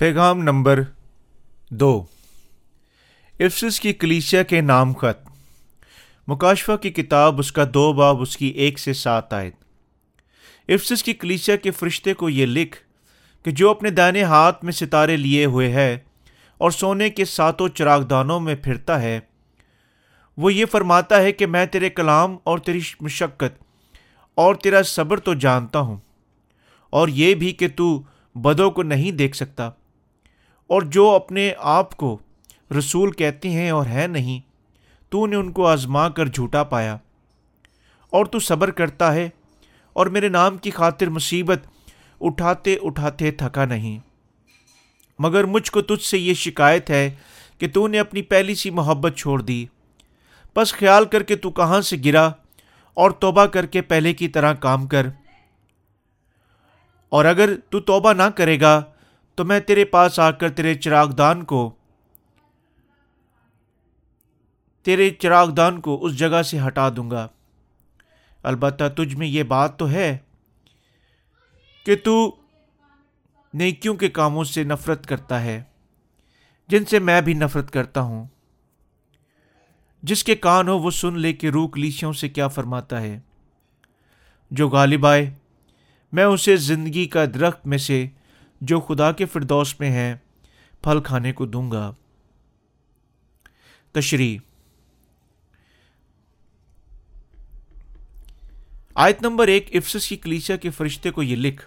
پیغام نمبر دو۔ افسس کی کلیسیا کے نام خط۔ مکاشفہ کی کتاب، اس کا دو باب، اس کی ایک سے سات آئے افسس کی کلیسیا کے فرشتے کو یہ لکھ کہ جو اپنے دائنے ہاتھ میں ستارے لیے ہوئے ہے اور سونے کے ساتوں چراغ دانوں میں پھرتا ہے، وہ یہ فرماتا ہے کہ میں تیرے کلام اور تیری مشقت اور تیرا صبر تو جانتا ہوں، اور یہ بھی کہ تو بدوں کو نہیں دیکھ سکتا۔ اور جو اپنے آپ کو رسول کہتے ہیں اور ہے نہیں، تو نے ان کو آزما کر جھوٹا پایا۔ اور تو صبر کرتا ہے، اور میرے نام کی خاطر مصیبت اٹھاتے اٹھاتے تھکا نہیں۔ مگر مجھ کو تجھ سے یہ شکایت ہے کہ تو نے اپنی پہلی سی محبت چھوڑ دی۔ بس خیال کر کے تو کہاں سے گرا، اور توبہ کر کے پہلے کی طرح کام کر۔ اور اگر تو توبہ نہ کرے گا تو میں تیرے پاس آ کر تیرے چراغ دان کو، تیرے چراغ دان کو اس جگہ سے ہٹا دوں گا۔ البتہ تجھ میں یہ بات تو ہے کہ تو نیکیوں کے کاموں سے نفرت کرتا ہے، جن سے میں بھی نفرت کرتا ہوں۔ جس کے کان ہو وہ سن لے کے روک لیشیوں سے کیا فرماتا ہے۔ جو غالب آئے، میں اسے زندگی کا درخت میں سے جو خدا کے فردوس میں ہے پھل کھانے کو دوں گا۔ تشریح۔ آیت نمبر ایک افسس کی کلیسیا کے فرشتے کو یہ لکھ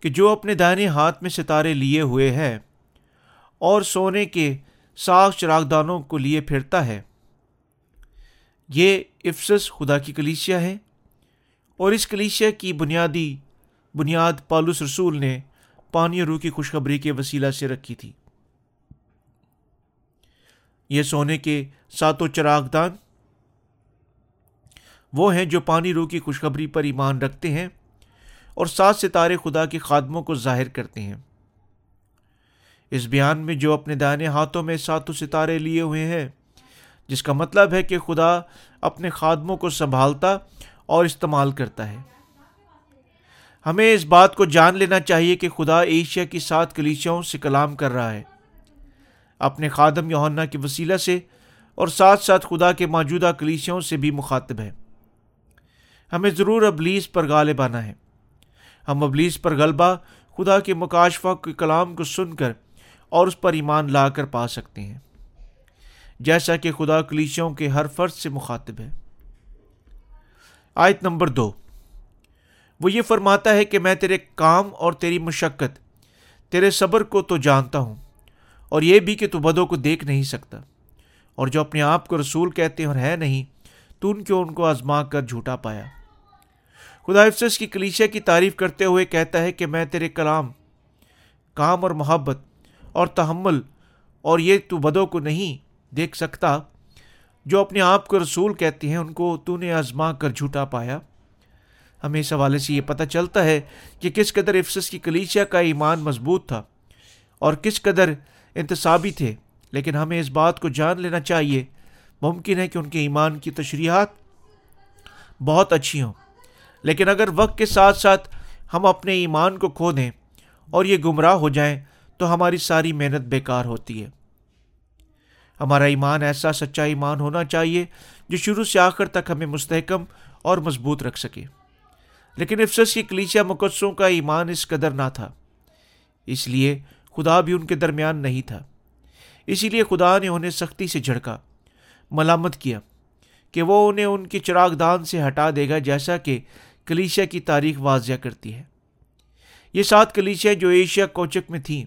کہ جو اپنے دائنے ہاتھ میں ستارے لیے ہوئے ہے اور سونے کے ساخ چراغدانوں کو لیے پھرتا ہے، یہ افسس خدا کی کلیسیا ہے۔ اور اس کلیسیا کی بنیادی بنیاد پالوس رسول نے پانی روح کی خوشخبری کے وسیلہ سے رکھی تھی۔ یہ سونے کے ساتوں چراغدان وہ ہیں جو پانی، روح کی خوشخبری پر ایمان رکھتے ہیں اور سات ستارے خدا کے خادموں کو ظاہر کرتے ہیں۔ اس بیان میں جو اپنے دائنے ہاتھوں میں ساتوں ستارے لیے ہوئے ہیں، جس کا مطلب ہے کہ خدا اپنے خادموں کو سنبھالتا اور استعمال کرتا ہے۔ ہمیں اس بات کو جان لینا چاہیے کہ خدا ایشیا کی سات کلیچوں سے کلام کر رہا ہے۔ اپنے خادم یوہنا کے وسیلہ سے اور ساتھ ساتھ خدا کے موجودہ کلیچوں سے بھی مخاطب ہے ہمیں ضرور ابلیس پر غالب آنا ہے۔ ہم ابلیس پر غلبہ، خدا کے مکاشفہ کے کلام کو سن کر اور اس پر ایمان لا کر پا سکتے ہیں۔ جیسا کہ خدا کلیشوں کے ہر فرض سے مخاطب ہے۔ آیت نمبر دو۔ وہ یہ فرماتا ہے کہ میں تیرے کام اور تیری مشقت، تیرے صبر کو تو جانتا ہوں، اور یہ بھی کہ تو بدوں کو دیکھ نہیں سکتا۔ اور جو اپنے آپ کو رسول کہتے ہیں اور ہے نہیں، تو ان کیوں ان کو آزما کر جھوٹا پایا۔ خدا افسس کی کلیشیا کی تعریف کرتے ہوئے کہتا ہے کہ میں تیرے کلام، کام اور محبت اور تحمل اور یہ تو بدوں کو نہیں دیکھ سکتا، جو اپنے آپ کو رسول کہتے ہیں، ان کو تو نے آزما کر جھوٹا پایا۔ ہمیں اس حوالے سے یہ پتہ چلتا ہے کہ کس قدر افسس کی کلیشیا کا ایمان مضبوط تھا اور کس قدر انتصابی تھے۔ لیکن ہمیں اس بات کو جان لینا چاہیے۔ ممکن ہے کہ ان کے ایمان کی تشریحات بہت اچھی ہوں۔ لیکن اگر وقت کے ساتھ ساتھ ہم اپنے ایمان کو کھو دیں اور یہ گمراہ ہو جائیں تو ہماری ساری محنت بیکار ہوتی ہے۔ ہمارا ایمان ایسا سچا ایمان ہونا چاہیے جو شروع سے آخر تک ہمیں مستحکم اور مضبوط رکھ سکے۔ لیکن افسس کی کلیچیا مقدسوں کا ایمان اس قدر نہ تھا۔ اس لیے خدا بھی ان کے درمیان نہیں تھا۔ اسی لیے خدا نے انہیں سختی سے جھڑکا، ملامت کیا کہ وہ انہیں ان کی چراغ دان سے ہٹا دے گا، جیسا کہ کلیشیا کی تاریخ واضح کرتی ہے۔ یہ سات کلیشیا جو ایشیا کوچک میں تھیں،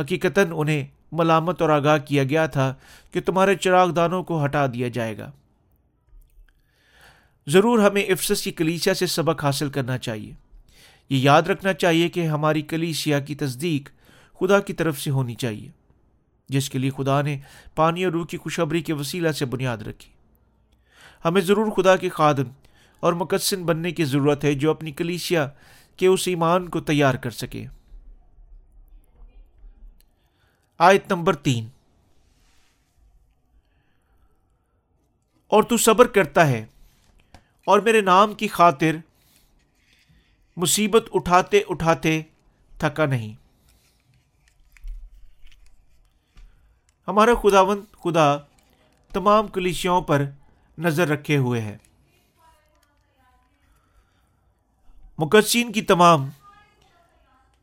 حقیقتاً انہیں ملامت اور آگاہ کیا گیا تھا کہ تمہارے چراغ دانوں کو ہٹا دیا جائے گا۔ ضرور ہمیں افسس کی کلیسیا سے سبق حاصل کرنا چاہیے۔ یہ یاد رکھنا چاہیے کہ ہماری کلیسیا کی تصدیق خدا کی طرف سے ہونی چاہیے، جس کے لیے خدا نے پانی اور روح کی خوشخبری کے وسیلہ سے بنیاد رکھی۔ ہمیں ضرور خدا کے خادم اور مقصن بننے کی ضرورت ہے جو اپنی کلیشیا کے اس ایمان کو تیار کر سکے۔ آیت نمبر تین۔ اور تو صبر کرتا ہے اور میرے نام کی خاطر مصیبت اٹھاتے اٹھاتے تھکا نہیں۔ ہمارا خداون خدا تمام کلیسیوں پر نظر رکھے ہوئے ہے۔ مقدسین کی تمام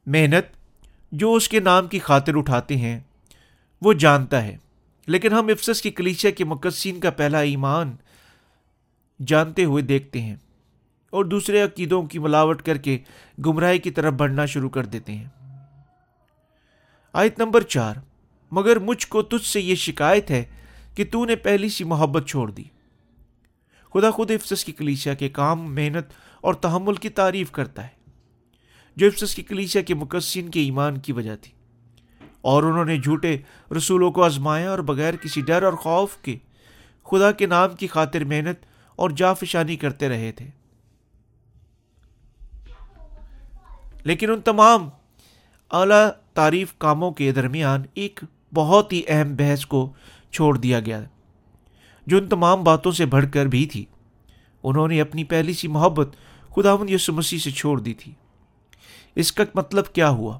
محنت جو اس کے نام کی خاطر اٹھاتے ہیں، وہ جانتا ہے۔ لیکن ہم افسس کی کلیچیا کے مقدسین کا پہلا ایمان جانتے ہوئے دیکھتے ہیں اور دوسرے عقیدوں کی ملاوٹ کر کے گمراہی کی طرف بڑھنا شروع کر دیتے ہیں۔ آیت نمبر چار، مگر مجھ کو تجھ سے یہ شکایت ہے کہ تو نے پہلی سی محبت چھوڑ دی۔ خدا خود افسس کی کلیسیا کے کام، محنت اور تحمل کی تعریف کرتا ہے، جو افسس کی کلیسیا کے مقصین کے ایمان کی وجہ تھی۔ اور انہوں نے جھوٹے رسولوں کو آزمایا اور بغیر کسی ڈر اور خوف کے خدا کے نام کی خاطر محنت اور جافشانی کرتے رہے تھے۔ لیکن ان تمام اعلی تعریف کاموں کے درمیان ایک بہت ہی اہم بحث کو چھوڑ دیا گیا، جو ان تمام باتوں سے بڑھ کر بھی تھی۔ انہوں نے اپنی پہلی سی محبت خداون یسو مسیح سے چھوڑ دی تھی۔ اس کا مطلب کیا ہوا؟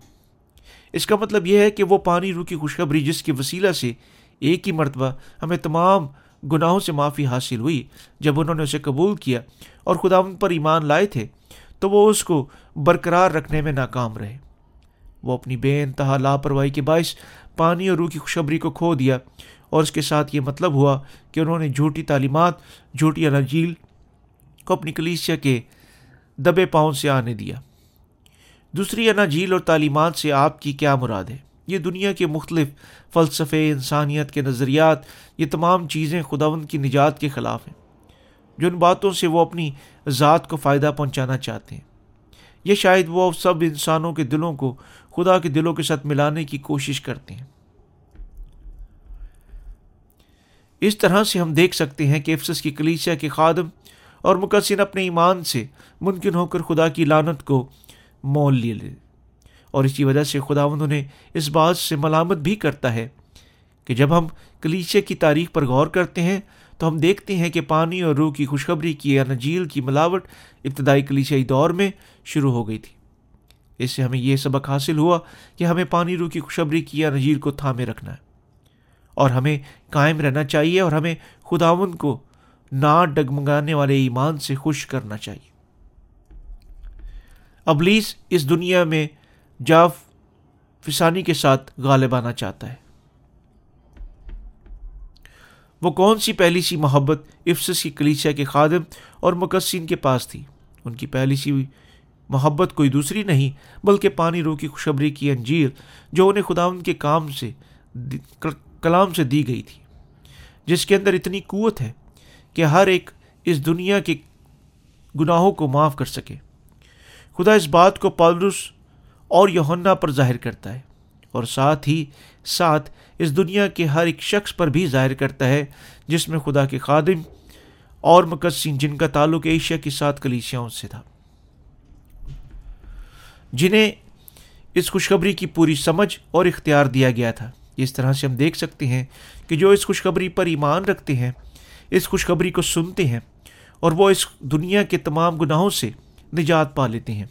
اس کا مطلب یہ ہے کہ وہ پانی روح کی خوشخبری جس کے وسیلہ سے ایک ہی مرتبہ ہمیں تمام گناہوں سے معافی حاصل ہوئی۔ جب انہوں نے اسے قبول کیا اور خدا ان پر ایمان لائے تھے، تو وہ اس کو برقرار رکھنے میں ناکام رہے۔ وہ اپنی بے انتہا لاپرواہی کے باعث پانی اور روح کی خوشبری کو کھو دیا اور اس کے ساتھ یہ مطلب ہوا کہ انہوں نے جھوٹی تعلیمات، جھوٹی انجیل کو اپنی کلیسیا کے دبے پاؤں سے آنے دیا۔ دوسری اناجیل اور تعلیمات سے آپ کی کیا مراد ہے؟ یہ دنیا کے مختلف فلسفے، انسانیت کے نظریات، یہ تمام چیزیں خداون کی نجات کے خلاف ہیں۔ جو ان باتوں سے وہ اپنی ذات کو فائدہ پہنچانا چاہتے ہیں۔ یہ شاید وہ سب انسانوں کے دلوں کو خدا کے دلوں کے ساتھ ملانے کی کوشش کرتے ہیں۔ اس طرح سے ہم دیکھ سکتے ہیں کہ افسس کی کلیسیا کے خادم اور مقصر اپنے ایمان سے ممکن ہو کر خدا کی لانت کو مول لے لے۔ اور اسی وجہ سے خدا انہیں اس بات سے ملامت بھی کرتا ہے کہ جب ہم کلیچے کی تاریخ پر غور کرتے ہیں تو ہم دیکھتے ہیں کہ پانی اور روح کی خوشخبری کی یا نجیل کی ملاوٹ ابتدائی کلیچائی دور میں شروع ہو گئی تھی۔ اس سے ہمیں یہ سبق حاصل ہوا کہ ہمیں پانی، روح کی خوشخبری کی یا نجیل کو تھامے رکھنا ہے اور ہمیں قائم رہنا چاہیے اور ہمیں خداون کو نا ڈگمگانے والے ایمان سے خوش کرنا چاہیے۔ ابلیس اس دنیا میں جاف فسانی کے ساتھ غالب آنا چاہتا ہے۔ وہ کون سی پہلی سی محبت افسس کی کلیسیا کے خادم اور مقصین کے پاس تھی؟ ان کی پہلی سی محبت کوئی دوسری نہیں، بلکہ پانی رو کی خوشبری کی انجیر جو انہیں خدا ان کے کام سے کلام سے دی گئی تھی۔ جس کے اندر اتنی قوت ہے کہ ہر ایک اس دنیا کے گناہوں کو معاف کر سکے۔ خدا اس بات کو پالروس اور یوہنا پر ظاہر کرتا ہے اور ساتھ ہی ساتھ اس دنیا کے ہر ایک شخص پر بھی ظاہر کرتا ہے، جس میں خدا کے خادم اور مقصین جن کا تعلق ایشیا کے ساتھ کلیسیاؤں سے تھا۔ جنہیں اس خوشخبری کی پوری سمجھ اور اختیار دیا گیا تھا۔ اس طرح سے ہم دیکھ سکتے ہیں کہ جو اس خوشخبری پر ایمان رکھتے ہیں، اس خوشخبری کو سنتے ہیں اور وہ اس دنیا کے تمام گناہوں سے نجات پا لیتے ہیں۔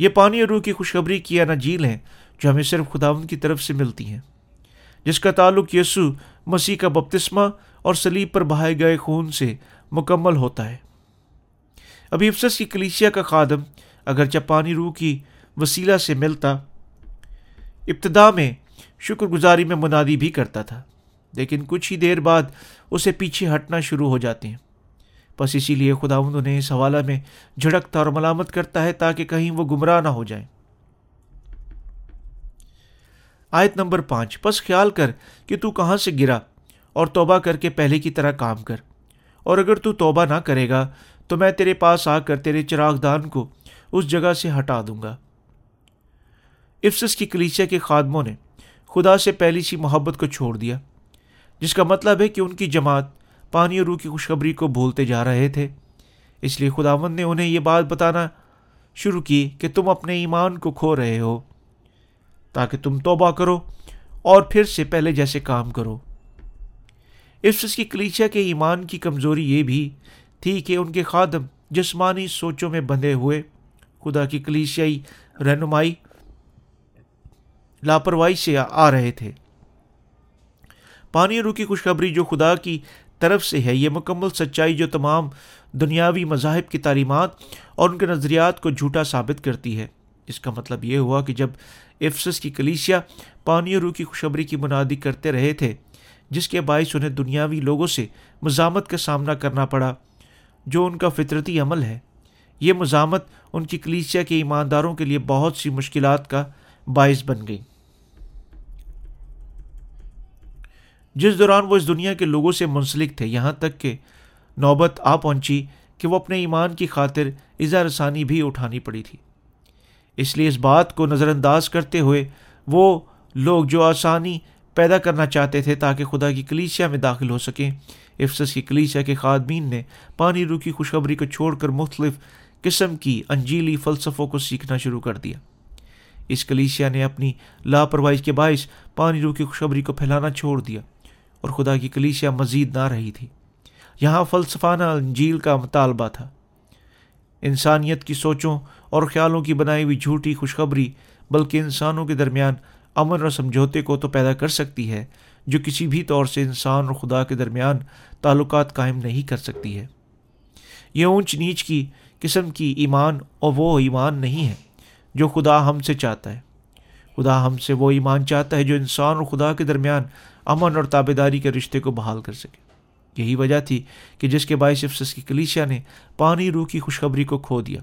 یہ پانی اور روح کی خوشخبری کی نجیل ہیں جو ہمیں صرف خداون کی طرف سے ملتی ہیں۔ جس کا تعلق یسو مسیح کا بپتسمہ اور سلیب پر بہائے گئے خون سے مکمل ہوتا ہے۔ ابھی افسس کی کلیسیا کا خادم اگرچہ پانی روح کی وسیلہ سے ملتا، ابتدا میں شکر گزاری میں منادی بھی کرتا تھا، لیکن کچھ ہی دیر بعد اسے پیچھے ہٹنا شروع ہو جاتے ہیں۔ بس اسی لیے خدا انہیں اس حوالہ میں جھڑکتا اور ملامت کرتا ہے تاکہ کہیں وہ گمراہ نہ ہو جائیں۔ آیت نمبر پانچ بس خیال کر کہ تو کہاں سے گرا اور توبہ کر کے پہلے کی طرح کام کر۔ اور اگر تو توبہ نہ کرے گا تو میں تیرے پاس آ کر تیرے چراغ دان کو اس جگہ سے ہٹا دوں گا۔ افسس کی کلیچیا کے خادموں نے خدا سے پہلی سی محبت کو چھوڑ دیا، جس کا مطلب ہے کہ ان کی جماعت پانی اور روح کی خوشخبری کو بھولتے جا رہے تھے۔ اس لیے خداون نے انہیں یہ بات بتانا شروع کی کہ تم اپنے ایمان کو کھو رہے ہو، تاکہ تم توبہ کرو اور پھر سے پہلے جیسے کام کرو۔ اس کی کلیچیا کے ایمان کی کمزوری یہ بھی تھی کہ ان کے خادم جسمانی سوچوں میں بندھے ہوئے، خدا کی کلیچیائی رہنمائی، لاپرواہی سے آ رہے تھے۔ پانی روح کی خوشخبری جو خدا کی طرف سے ہے۔ یہ مکمل سچائی جو تمام دنیاوی مذاہب کی تعلیمات اور ان کے نظریات کو جھوٹا ثابت کرتی ہے۔ اس کا مطلب یہ ہوا کہ جب افسس کی کلیسیا پانی اور روح کی خوشخبری کی منادی کرتے رہے تھے، جس کے باعث انہیں دنیاوی لوگوں سے مزامت کا سامنا کرنا پڑا، جو ان کا فطرتی عمل ہے۔ یہ مزامت ان کی کلیسیا کے ایمانداروں کے لیے بہت سی مشکلات کا باعث بن گئی۔ جس دوران وہ اس دنیا کے لوگوں سے منسلک تھے، یہاں تک کہ نوبت آ پہنچی کہ وہ اپنے ایمان کی خاطر اظہار رسانی بھی اٹھانی پڑی تھی۔ اس لیے اس بات کو نظر انداز کرتے ہوئے وہ لوگ جو آسانی پیدا کرنا چاہتے تھے تاکہ خدا کی کلیسیا میں داخل ہو سکیں، افسس کی کلیسیا کے خادمین نے پانی رو کی خوشخبری کو چھوڑ کر مختلف قسم کی انجیلی فلسفوں کو سیکھنا شروع کر دیا۔ اس کلیسیا نے اپنی لاپرواہی کے باعث پانی رو کی خوشخبری کو پھیلانا چھوڑ دیا۔ اور خدا کی کلیسیا مزید نہ رہی تھی۔ یہاں فلسفانہ انجیل کا مطالبہ تھا۔ انسانیت کی سوچوں اور خیالوں کی بنائی ہوئی جھوٹی خوشخبری بلکہ انسانوں کے درمیان امن اور سمجھوتے کو تو پیدا کر سکتی ہے، جو کسی بھی طور سے انسان اور خدا کے درمیان تعلقات قائم نہیں کر سکتی ہے۔ یہ اونچ نیچ کی قسم کی ایمان اور وہ ایمان نہیں ہے جو خدا ہم سے چاہتا ہے۔ خدا ہم سے وہ ایمان چاہتا ہے جو انسان اور خدا کے درمیان امن اور تابے داری کے رشتے کو بحال کر سکے۔ یہی وجہ تھی کہ جس کے باعث افسس کی کلیشیا نے پانی روح کی خوشخبری کو کھو دیا۔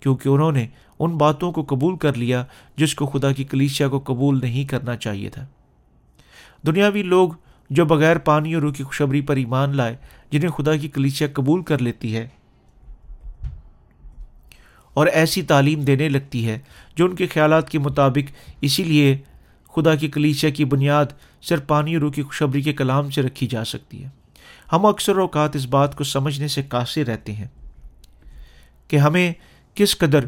کیونکہ انہوں نے ان باتوں کو قبول کر لیا جس کو خدا کی کلیشیا کو قبول نہیں کرنا چاہیے تھا۔ دنیاوی لوگ جو بغیر پانی اور روح کی خوشبری پر ایمان لائے، جنہیں خدا کی کلیچیا قبول کر لیتی ہے اور ایسی تعلیم دینے لگتی ہے جو ان کے خیالات کے مطابق، اسی لیے خدا کی کلیچیا کی بنیاد صرف پانی اور روح کی خوشبری کے کلام سے رکھی جا سکتی ہے۔ ہم اکثر اوقات اس بات کو سمجھنے سے قاصر رہتے ہیں کہ ہمیں کس قدر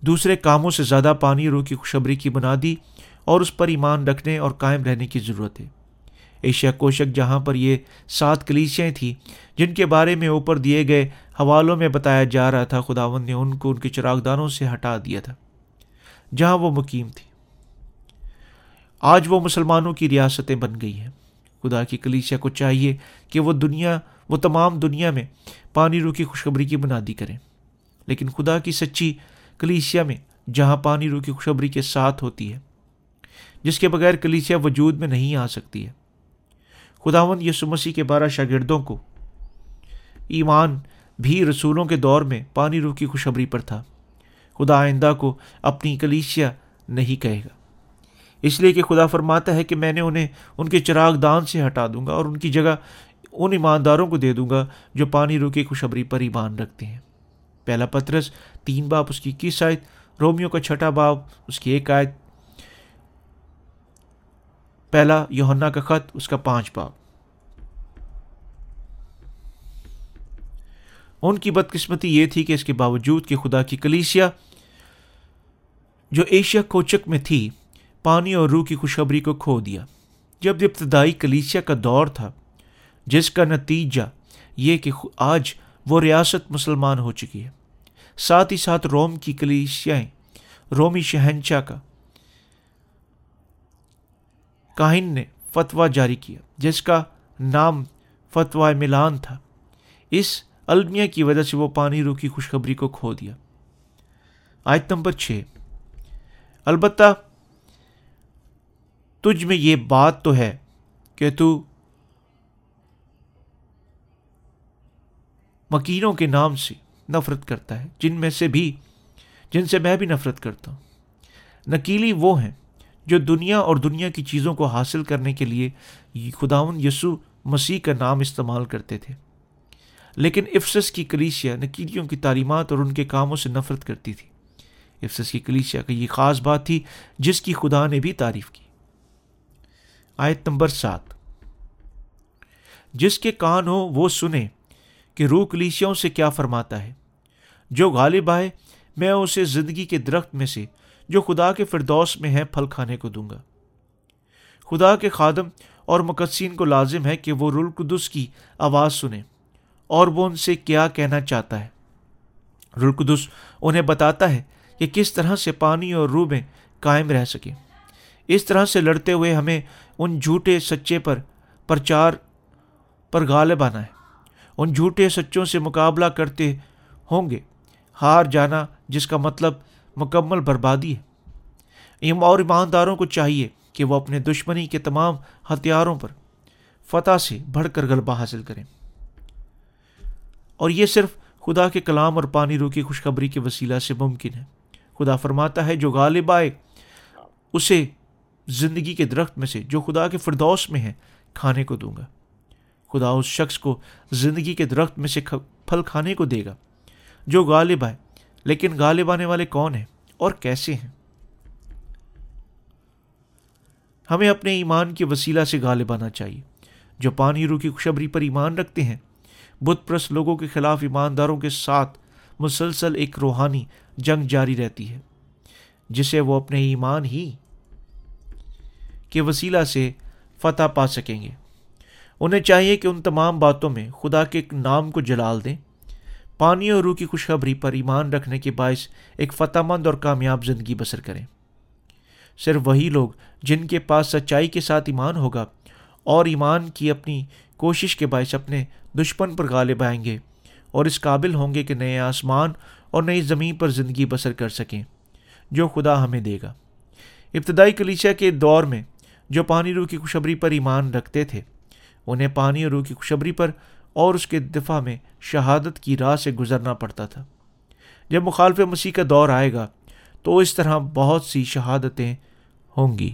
دوسرے کاموں سے زیادہ پانی روح کی خوشبری کی بنادی اور اس پر ایمان رکھنے اور قائم رہنے کی ضرورت ہے۔ ایشیا کوشک جہاں پر یہ سات کلیسیاں تھیں، جن کے بارے میں اوپر دیے گئے حوالوں میں بتایا جا رہا تھا خداون نے ان کو ان کے چراغدانوں سے ہٹا دیا تھا، جہاں وہ مقیم تھی آج وہ مسلمانوں کی ریاستیں بن گئی ہیں۔ خدا کی کلیسیا کو چاہیے کہ وہ دنیا، وہ تمام دنیا میں پانی رو کی خوشخبری کی بنادی کریں۔ لیکن خدا کی سچی کلیسیا میں جہاں پانی رو کی خوشخبری کے ساتھ ہوتی ہے، جس کے بغیر کلیسیا وجود میں نہیں آ سکتی ہے۔ خداون یسو مسیح کے بارہ شاگردوں کو ایمان بھی رسولوں کے دور میں پانی روح کی خوشبری پر تھا۔ خدا آئندہ کو اپنی کلیسیا نہیں کہے گا۔ اس لیے کہ خدا فرماتا ہے کہ میں نے انہیں ان کے چراغ دان سے ہٹا دوں گا اور ان کی جگہ ان ایمانداروں کو دے دوں گا جو پانی روح کی خوشبری پر ایمان رکھتے ہیں۔ پہلا پترس، تین باپ اس کی کس آیت رومیو کا چھٹا باپ اس کی ایک آیت پہلا یوہنا کا خط، اس کا پانچ باپ ان کی بدقسمتی یہ تھی کہ اس کے باوجود کہ خدا کی کلیسیا، جو ایشیا کوچک میں تھی، پانی اور روح کی خوشخبری کو کھو دیا۔ جب ابتدائی کلیسیا کا دور تھا، جس کا نتیجہ یہ کہ آج وہ ریاست مسلمان ہو چکی ہے۔ ساتھ ہی ساتھ روم کی کلیسیاں رومی شہنشاہ کا کاہن نے فتویٰ جاری کیا، جس کا نام فتویٰ ملان تھا۔ اس المیہ کی وجہ سے وہ پانی رو کی خوشخبری کو کھو دیا۔ آیت نمبر چھ۔ البتہ تجھ میں یہ بات تو ہے کہ تو مکینوں کے نام سے نفرت کرتا ہے، جن میں سے بھی، جن سے میں بھی نفرت کرتا ہوں۔ نکیلی وہ ہیں جو دنیا اور دنیا کی چیزوں کو حاصل کرنے کے لیے خداون یسو مسیح کا نام استعمال کرتے تھے۔ لیکن افسس کی کلیسیا نکیلیوں کی تعلیمات اور ان کے کاموں سے نفرت کرتی تھی۔ افسس کی کلیسیا کی یہ خاص بات تھی جس کی خدا نے بھی تعریف کی۔ آیت نمبر سات۔ جس کے کان ہو وہ سنے کہ روح کلیسیوں سے کیا فرماتا ہے۔ جو غالب آئے میں اسے زندگی کے درخت میں سے جو خدا کے فردوس میں ہے پھل کھانے کو دوں گا۔ خدا کے خادم اور مقدسین کو لازم ہے کہ وہ رلقدس کی آواز سنیں اور وہ ان سے کیا کہنا چاہتا ہے۔ رلقدس انہیں بتاتا ہے کہ کس طرح سے پانی اور روح میں قائم رہ سکے۔ اس طرح سے لڑتے ہوئے ہمیں ان جھوٹے سچے پر پرچار پر غالب آنا ہے۔ ان جھوٹے سچوں سے مقابلہ کرتے ہوں گے۔ ہار جانا، جس کا مطلب مکمل بربادی ہے۔ اور ایمانداروں کو چاہیے کہ وہ اپنے دشمنی کے تمام ہتھیاروں پر فتح سے بڑھ کر غلبہ حاصل کریں۔ اور یہ صرف خدا کے کلام اور پانی رو کی خوشخبری کے وسیلہ سے ممکن ہے۔ خدا فرماتا ہے، جو غالب آئے، اسے زندگی کے درخت میں سے، جو خدا کے فردوس میں ہے، کھانے کو دوں گا۔ خدا اس شخص کو زندگی کے درخت میں سے پھل کھانے کو دے گا، جو غالب آئے۔ لیکن غالب آنے والے کون ہیں اور کیسے ہیں؟ ہمیں اپنے ایمان کے وسیلہ سے غالب آنا چاہیے، جو پانی رو کی خوشبری پر ایمان رکھتے ہیں۔ بت پرست لوگوں کے خلاف ایمانداروں کے ساتھ مسلسل ایک روحانی جنگ جاری رہتی ہے، جسے وہ اپنے ایمان ہی کے وسیلہ سے فتح پا سکیں گے۔ انہیں چاہیے کہ ان تمام باتوں میں خدا کے نام کو جلال دیں۔ پانی اور روح کی خوشخبری پر ایمان رکھنے کے باعث ایک فتح مند اور کامیاب زندگی بسر کریں۔ صرف وہی لوگ جن کے پاس سچائی کے ساتھ ایمان ہوگا اور ایمان کی اپنی کوشش کے باعث اپنے دشمن پر غالب آئیں گے اور اس قابل ہوں گے کہ نئے آسمان اور نئی زمین پر زندگی بسر کر سکیں، جو خدا ہمیں دے گا۔ ابتدائی کلیچہ کے دور میں جو پانی روح کی خوشبری پر ایمان رکھتے تھے، انہیں پانی اور روح کی خوشبری پر اور اس کے دفاع میں شہادت کی راہ سے گزرنا پڑتا تھا۔ جب مخالف مسیح کا دور آئے گا تو اس طرح بہت سی شہادتیں ہوں گی۔